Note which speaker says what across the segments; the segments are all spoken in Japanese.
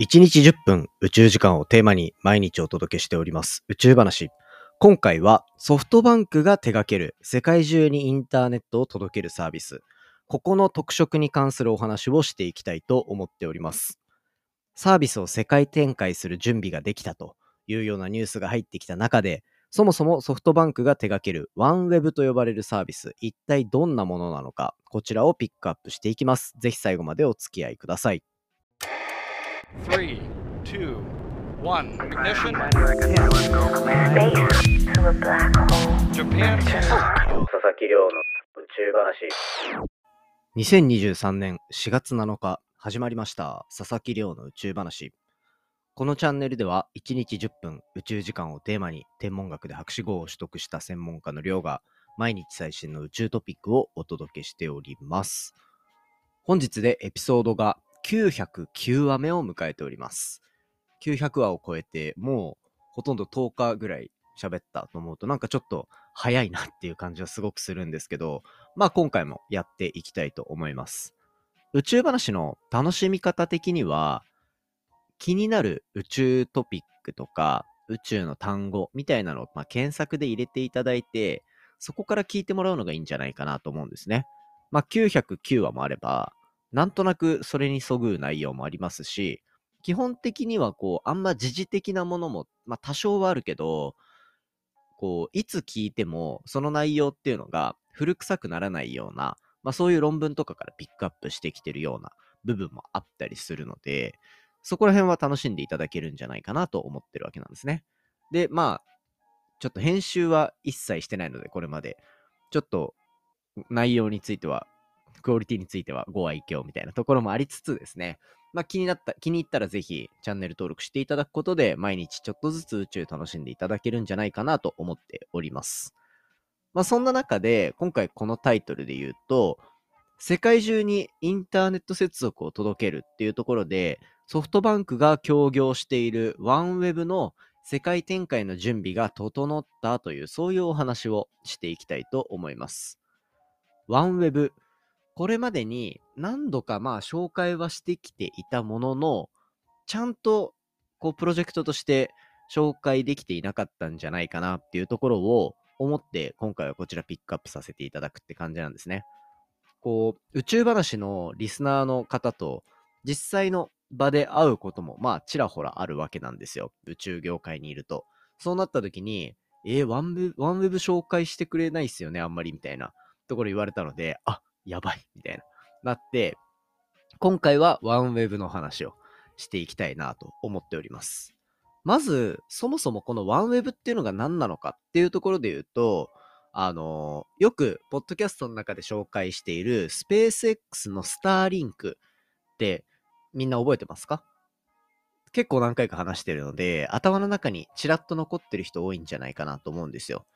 Speaker 1: 1日10分宇宙時間をテーマに毎日お届けしております宇宙話。今回はソフトバンクが手掛ける世界中にインターネットを届けるサービス。ここの特色に関するお話をしていきたいと思っております。サービスを世界展開する準備ができたというようなニュースが入ってきた中で、そもそもソフトバンクが手掛ける OneWeb と呼ばれるサービス、一体どんなものなのか、こちらをピックアップしていきます。ぜひ最後までお付き合いください。Three, two, one, ignition. Japan. 佐々木亮の宇宙話。2023年4月7日始まりました佐々木亮の宇宙話。このチャンネルでは1日10分宇宙時間をテーマに天文学で博士号を取得した専門家の亮が毎日最新の宇宙トピックをお届けしております。本日でエピソードが909話目を迎えております。900話を超えて、もうほとんど10日ぐらい喋ったと思うと、なんかちょっと早いなっていう感じはすごくするんですけど、まあ今回もやっていきたいと思います。宇宙話の楽しみ方的には、気になる宇宙トピックとか、宇宙の単語みたいなのを、まあ、検索で入れていただいて、そこから聞いてもらうのがいいんじゃないかなと思うんですね。まあ、909話もあれば、なんとなくそれにそぐう内容もありますし、基本的にはこう、あんま時事的なものも、まあ多少はあるけど、こう、いつ聞いてもその内容っていうのが古臭くならないような、まあそういう論文とかからピックアップしてきてるような部分もあったりするので、そこら辺は楽しんでいただけるんじゃないかなと思ってるわけなんですね。で、まあ、ちょっと編集は一切してないので、これまで。ちょっと内容についてはクオリティについてはご愛嬌みたいなところもありつつですね、まあ、気になった、気に入ったらぜひチャンネル登録していただくことで、毎日ちょっとずつ宇宙楽しんでいただけるんじゃないかなと思っております。まあ、そんな中で、今回このタイトルで言うと、世界中にインターネット接続を届けるっていうところで、ソフトバンクが協業している OneWeb の世界展開の準備が整ったという、そういうお話をしていきたいと思います。OneWeb これまでに何度かまあ紹介はしてきていたものの、ちゃんとこうプロジェクトとして紹介できていなかったんじゃないかなっていうところを思って今回はこちらピックアップさせていただくって感じなんですね。こう宇宙話のリスナーの方と実際の場で会うこともまあちらほらあるわけなんですよ。宇宙業界にいると。そうなった時に、えー、ワンウワンウェブ紹介してくれないっすよね、あんまりみたいなところ言われたので、あ、やばい、みたいな、なって、今回はワンウェブの話をしていきたいなと思っております。まず、そもそもこのワンウェブっていうのが何なのかっていうところで言うと、あの、よく、ポッドキャストの中で紹介しているスペース X のスターリンクってみんな覚えてますか？結構何回か話してるので、頭の中にちらっと残ってる人多いんじゃないかなと思うんですよ。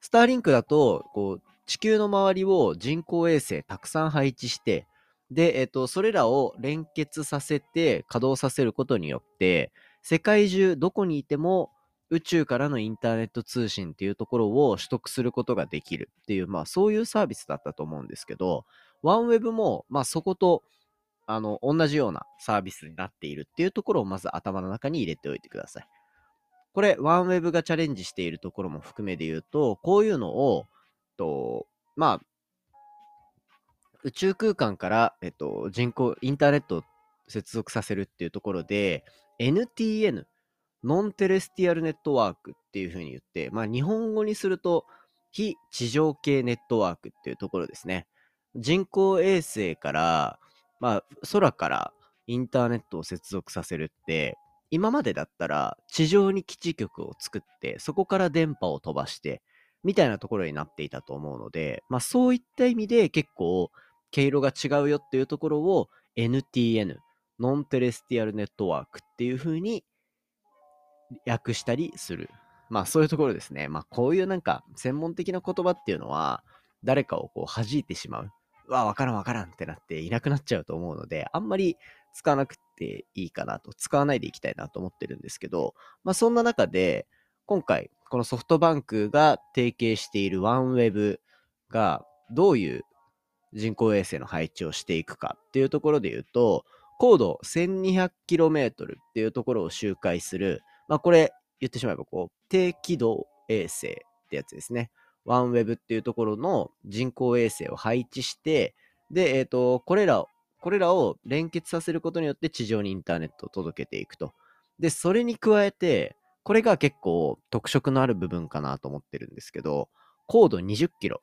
Speaker 1: スターリンクだと、こう、地球の周りを人工衛星たくさん配置して、で、えっと、それらを連結させて稼働させることによって、世界中どこにいても宇宙からのインターネット通信っていうところを取得することができるっていう、まあそういうサービスだったと思うんですけど、ワンウェブも、まあそこと、あの、同じようなサービスになっているっていうところをまず頭の中に入れておいてください。これ、ワンウェブがチャレンジしているところも含めで言うと、こういうのを、と、まあ、宇宙空間から、えっと、人工、インターネットを接続させるっていうところで、NTN、 non-terrestrial network っていうふうに言って、まあ、日本語にすると、非地上系ネットワークっていうところですね。人工衛星から、まあ、空からインターネットを接続させるって、今までだったら地上に基地局を作って、そこから電波を飛ばして、みたいなところになっていたと思うので、まあそういった意味で結構毛色が違うよっていうところを NTN、 non-terrestrial network っていう風に訳したりする。まあそういうところですね。まあこういうなんか専門的な言葉っていうのは誰かをこう弾いてしまう。うわ、わからんわからんってなっていなくなっちゃうと思うので、あんまり使わなくていいかなと、使わないでいきたいなと思ってるんですけど、まあそんな中で、今回、このソフトバンクが提携している OneWeb がどういう人工衛星の配置をしていくかっていうところで言うと、高度 1200km っていうところを周回する、まあこれ言ってしまえばこう、低軌道衛星ってやつですね。ワンウェブっていうところの人工衛星を配置して、で、えっ、ー、と、これらを、これらを連結させることによって地上にインターネットを届けていくと。で、それに加えて、これが結構特色のある部分かなと思ってるんですけど、高度20キロ、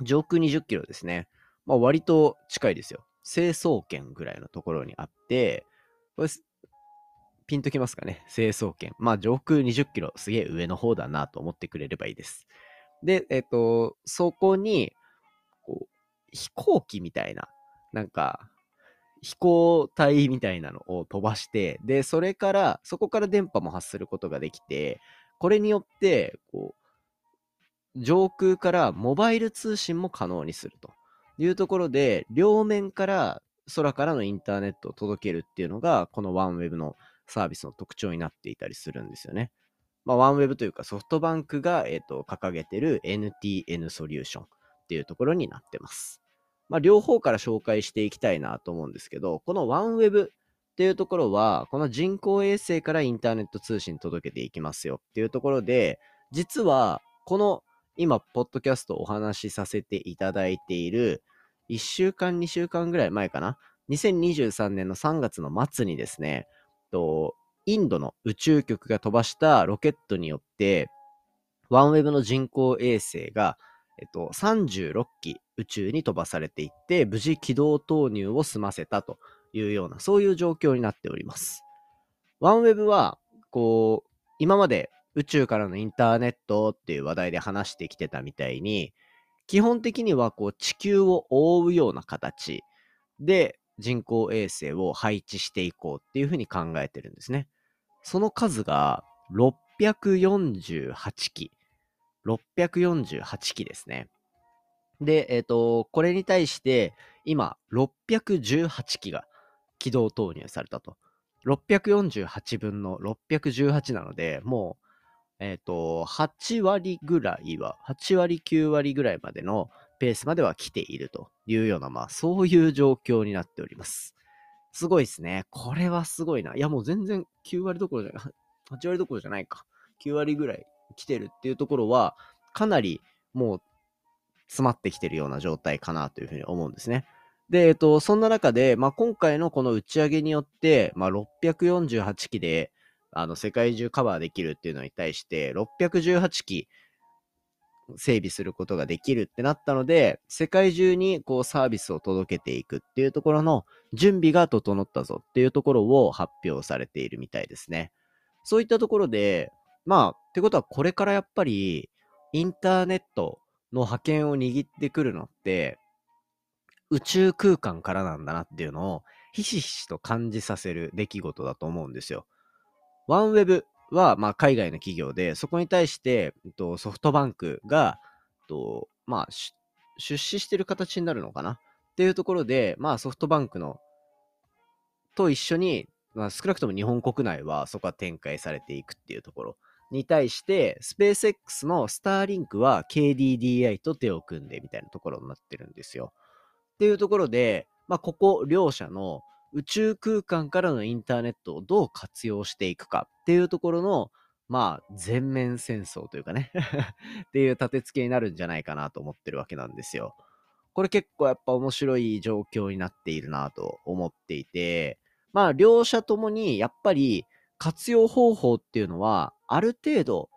Speaker 1: 上空20キロですね。まあ割と近いですよ。成層圏ぐらいのところにあって、これ、ピンときますかね？成層圏。まあ上空20キロ、すげえ上の方だなと思ってくれればいいです。で、えっ、ー、と、そこに、こう、飛行機みたいな、なんか、飛行体みたいなのを飛ばして、で、それから、そこから電波も発することができて、これによって、こう、上空からモバイル通信も可能にするというところで、両面から空からのインターネットを届けるっていうのが、この OneWeb のサービスの特徴になっていたりするんですよね。まあ、OneWeb というかソフトバンクが、えーと、掲げてる NTN ソリューションっていうところになってます。まあ、両方から紹介していきたいなと思うんですけど、この OneWeb っていうところは、この人工衛星からインターネット通信届けていきますよっていうところで、実は、この今、ポッドキャストお話しさせていただいている、1週間、2週間ぐらい前かな？2023年の3月の末にですね、インドの宇宙局が飛ばしたロケットによって、ワンウェブの人工衛星がえっと、36機宇宙に飛ばされていって、無事軌道投入を済ませたというような、そういう状況になっております。ワンウェブは、こう、今まで宇宙からのインターネットっていう話題で話してきてたみたいに、基本的にはこう地球を覆うような形で人工衛星を配置していこうっていうふうに考えてるんですね。その数が648機648機ですね。で、えっ、ー、と、これに対して、今、618機が起動投入されたと。648分の618なので、もう、えっ、ー、と、8割ぐらいは、8割、9割ぐらいまでのペースまでは来ているというような、まあ、そういう状況になっております。すごいですね。これはすごいな。いや、もう全然9割どころじゃない、8割どころじゃないか。9割ぐらい来てるっていうところは、かなりもう詰まってきてるような状態かなというふうに思うんですね。で、えっと、そんな中で、まあ、今回のこの打ち上げによって、まあ、648機で、あの、世界中カバーできるっていうのに対して、618機整備することができるってなったので、世界中にこうサービスを届けていくっていうところの準備が整ったぞっていうところを発表されているみたいですね。そういったところで、まあ、ってことはこれからやっぱり、インターネットの覇権を握ってくるのって、宇宙空間からなんだなっていうのを、ひしひしと感じさせる出来事だと思うんですよ。ワンウェブは、まあ、海外の企業で、そこに対して、ソフトバンクが、まあ、出資してる形になるのかな？っていうところで、まあ、ソフトバンクのと一緒に、まあ、少なくとも日本国内はそこは展開されていくっていうところに対して、スペース X のスターリンクは KDDI と手を組んでみたいなところになってるんですよ。っていうところで、まあ、ここ両者の宇宙空間からのインターネットをどう活用していくかっていうところの、まあ、全面戦争というかね っていう立て付けになるんじゃないかなと思ってるわけなんですよ。これ結構やっぱ面白い状況になっているなと思っていて、まあ、両者ともにやっぱり活用方法っていうのは、ある程度、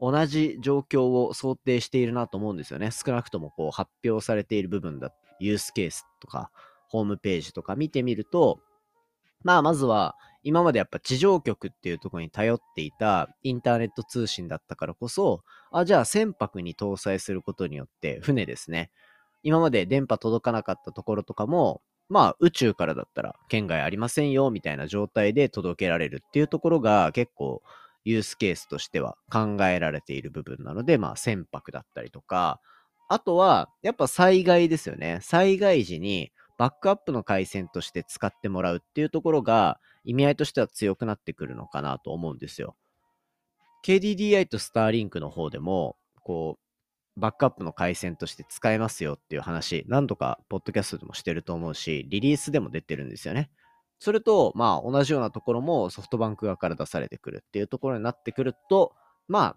Speaker 1: 同じ状況を想定しているなと思うんですよね。少なくともこう発表されている部分だ、ユースケースとか、ホームページとか見てみると、まあまずは、今までやっぱ地上局っていうところに頼っていたインターネット通信だったからこそ、あ、じゃあ船舶に搭載することによって、船ですね。今まで電波届かなかったところとかも、まあ宇宙からだったら県外ありませんよみたいな状態で届けられるっていうところが結構ユースケースとしては考えられている部分なので、まあ船舶だったりとか、あとはやっぱ災害ですよね。災害時にバックアップの回線として使ってもらうっていうところが意味合いとしては強くなってくるのかなと思うんですよ。KDDI とスターリンクの方でも、こう、バックアップの回線として使えますよっていう話、何度かポッドキャストでもしてると思うし、リリースでも出てるんですよね。それと、まあ、同じようなところもソフトバンク側から出されてくるっていうところになってくると、まあ、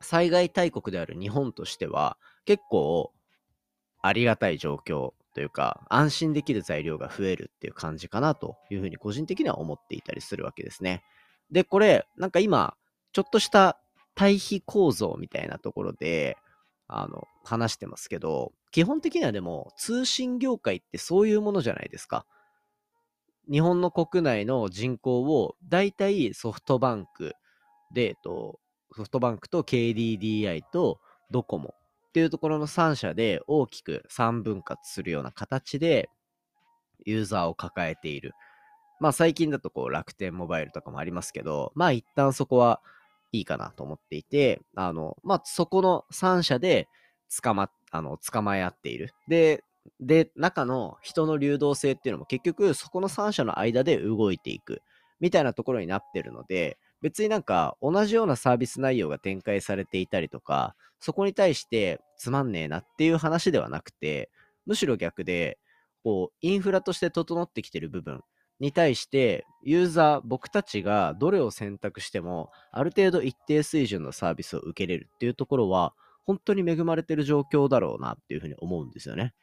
Speaker 1: 災害大国である日本としては、結構ありがたい状況というか、安心できる材料が増えるっていう感じかなというふうに個人的には思っていたりするわけですね。で、これ、なんか今、ちょっとした対比構造みたいなところで、あの、話してますけど、基本的にはでも、通信業界ってそういうものじゃないですか。日本の国内の人口を、だいたいソフトバンクで、えっと、ソフトバンクと KDDI とドコモっていうところの3社で大きく3分割するような形でユーザーを抱えている。まあ最近だとこう楽天モバイルとかもありますけど、まあ一旦そこはいいかなと思っていて、あの、まあそこの3社で捕ま、あの、捕まえ合っている。で、で、中の人の流動性っていうのも結局そこの3社の間で動いていくみたいなところになってるので、別になんか同じようなサービス内容が展開されていたりとか、そこに対してつまんねえなっていう話ではなくて、むしろ逆で、こう、インフラとして整ってきてる部分に対して、ユーザー、僕たちがどれを選択しても、ある程度一定水準のサービスを受けれるっていうところは、本当に恵まれてる状況だろうなっていうふうに思うんですよね。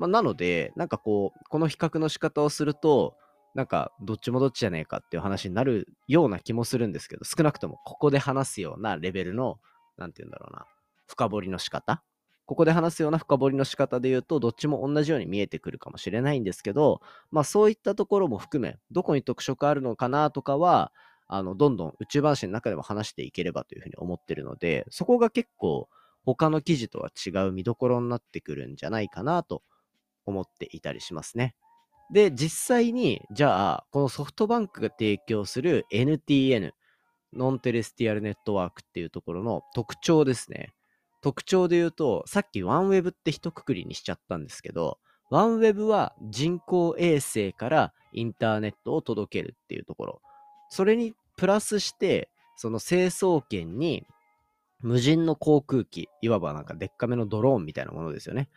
Speaker 1: まあ、なので、なんかこう、この比較の仕方をすると、なんか、どっちもどっちじゃねえかっていう話になるような気もするんですけど、少なくともここで話すようなレベルの、なんて言うんだろうな、深掘りの仕方。ここで話すような深掘りの仕方で言うと、どっちも同じように見えてくるかもしれないんですけど、まあそういったところも含め、どこに特色あるのかなとかは、あの、どんどん宇宙話の中でも話していければというふうに思ってるので、そこが結構他の記事とは違う見どころになってくるんじゃないかなと思っていたりしますね。で、実際に、じゃあ、このソフトバンクが提供する NTN、non-terrestrial network っていうところの特徴ですね。特徴で言うと、さっき OneWeb って一括りにしちゃったんですけど、OneWeb は人工衛星からインターネットを届けるっていうところ。それにプラスして、その成層圏に無人の航空機、いわばなんかでっかめのドローンみたいなものですよね。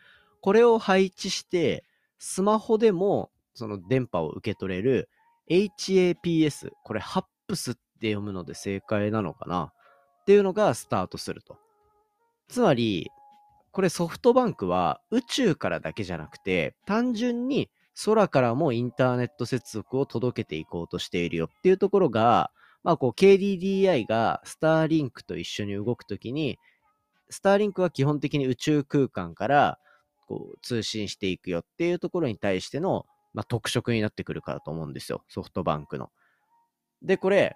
Speaker 1: これを配置して、スマホでもその電波を受け取れる HAPS、これハップスって読むので正解なのかな？っていうのがスタートすると。つまり、これソフトバンクは宇宙からだけじゃなくて、単純に空からもインターネット接続を届けていこうとしているよっていうところが、まあこう KDDI がスターリンクと一緒に動くときに、スターリンクは基本的に宇宙空間からこう通信していくよっていうところに対してのまあ、特色になってくるからと思うんですよ。ソフトバンクの。で、これ、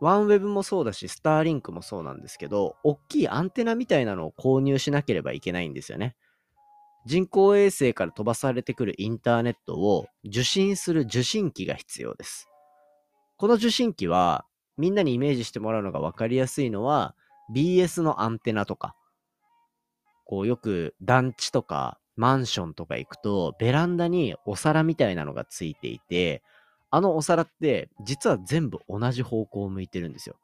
Speaker 1: ワンウェブもそうだし、スターリンクもそうなんですけど、大きいアンテナみたいなのを購入しなければいけないんですよね。人工衛星から飛ばされてくるインターネットを受信する受信機が必要です。この受信機は、みんなにイメージしてもらうのが分かりやすいのは、BS のアンテナとか、こうよく団地とかマンションとか行くと、ベランダにお皿みたいなのがついていて、あのお皿って実は全部同じ方向を向いてるんですよ。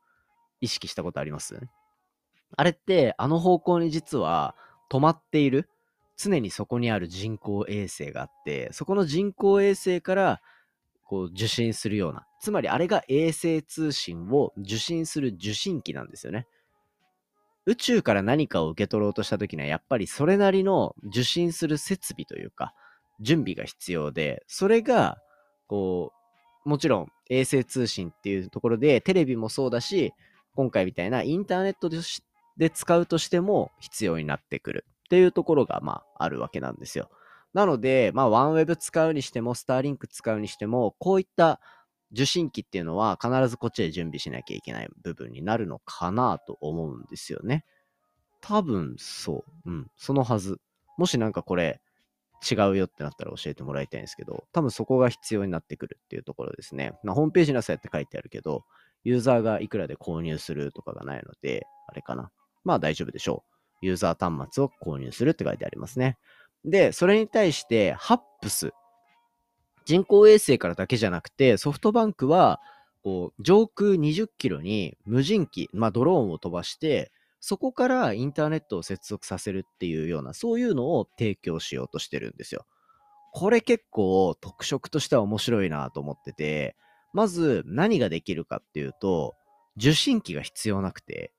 Speaker 1: 意識したことあります？あれってあの方向に実は止まっている常にそこにある人工衛星があって、そこの人工衛星からこう受信するような、つまりあれが衛星通信を受信する受信機なんですよね。宇宙から何かを受け取ろうとした時には、やっぱりそれなりの受信する設備というか、準備が必要で、それが、こう、もちろん衛星通信っていうところで、テレビもそうだし、今回みたいなインターネットで使うとしても必要になってくるっていうところが、まあ、あるわけなんですよ。なので、まあ、ワンウェブ使うにしても、スターリンク使うにしても、こういった受信機っていうのは必ずこっちで準備しなきゃいけない部分になるのかなと思うんですよね。多分そう。うん。そのはず。もしなんかこれ違うよってなったら教えてもらいたいんですけど、多分そこが必要になってくるっていうところですね。まあ、ホームページにはそうやって書いてあるけど、ユーザーがいくらで購入するとかがないので、あれかな。まあ大丈夫でしょう。ユーザー端末を購入するって書いてありますね。で、それに対して、ハップス人工衛星からだけじゃなくて、ソフトバンクは、こう、上空20キロに無人機、まあドローンを飛ばして、そこからインターネットを接続させるっていうような、そういうのを提供しようとしてるんですよ。これ結構特色としては面白いなと思ってて、まず何ができるかっていうと、受信機が必要なくて、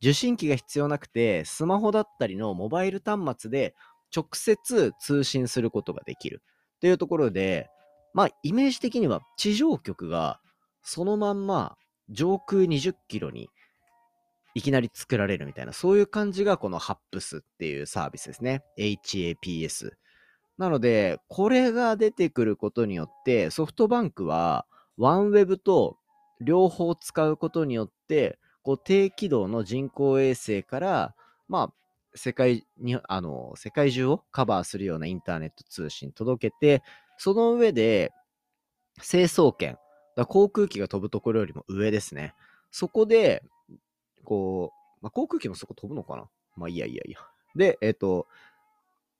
Speaker 1: 受信機が必要なくて、スマホだったりのモバイル端末で直接通信することができるっていうところで、まあ、イメージ的には地上局がそのまんま上空20キロにいきなり作られるみたいな、そういう感じがこのハップスっていうサービスですね。HAPS。なので、これが出てくることによって、ソフトバンクは、ワンウェブと両方使うことによって、こう低軌道の人工衛星から、まあ、世界に、あの、世界中をカバーするようなインターネット通信届けて、その上で、成層圏、航空機が飛ぶところよりも上ですね。そこで、こう、まあ、航空機もそこ飛ぶのかな？まあいやいやいや。で、えっ、ー、と、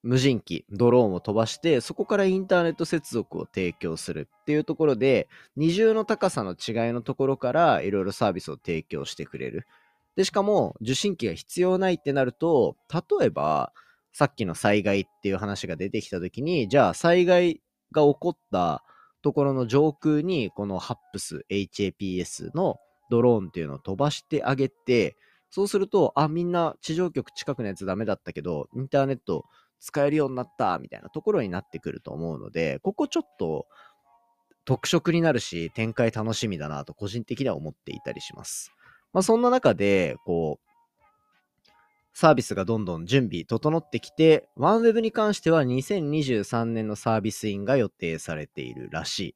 Speaker 1: 無人機、ドローンを飛ばして、そこからインターネット接続を提供するっていうところで、二重の高さの違いのところからいろいろサービスを提供してくれる。で、しかも受信機が必要ないってなると、例えば、さっきの災害っていう話が出てきたときに、じゃあ災害が起こったところの上空に、このハップス HAPS のドローンっていうのを飛ばしてあげて、そうすると、あ、みんな地上局近くのやつダメだったけど、インターネット使えるようになった、みたいなところになってくると思うので、ここちょっと特色になるし、展開楽しみだなと個人的には思っていたりします。まあそんな中で、こう、サービスがどんどん準備整ってきて、ワンウェブに関しては2023年のサービスインが予定されているらしい。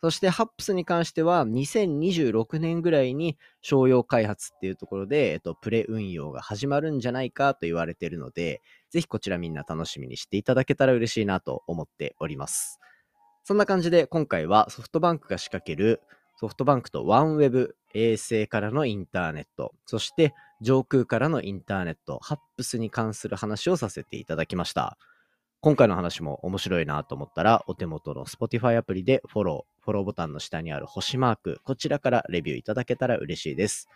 Speaker 1: そしてハップスに関しては2026年ぐらいに商用開発っていうところで、えっと、プレ運用が始まるんじゃないかと言われているので、ぜひこちらみんな楽しみにしていただけたら嬉しいなと思っております。そんな感じで今回はソフトバンクが仕掛けるソフトバンクとワンウェブ衛星からのインターネット、そして上空からのインターネット、ハップスに関する話をさせていただきました。今回の話も面白いなと思ったら、お手元の Spotify アプリでフォロー、フォローボタンの下にある星マーク、こちらからレビューいただけたら嬉しいです。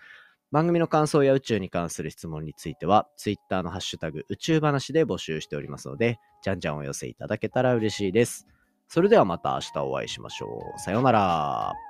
Speaker 1: 番組の感想や宇宙に関する質問については、Twitter のハッシュタグ宇宙話で募集しておりますので、じゃんじゃんお寄せいただけたら嬉しいです。それではまた明日お会いしましょう。さようなら。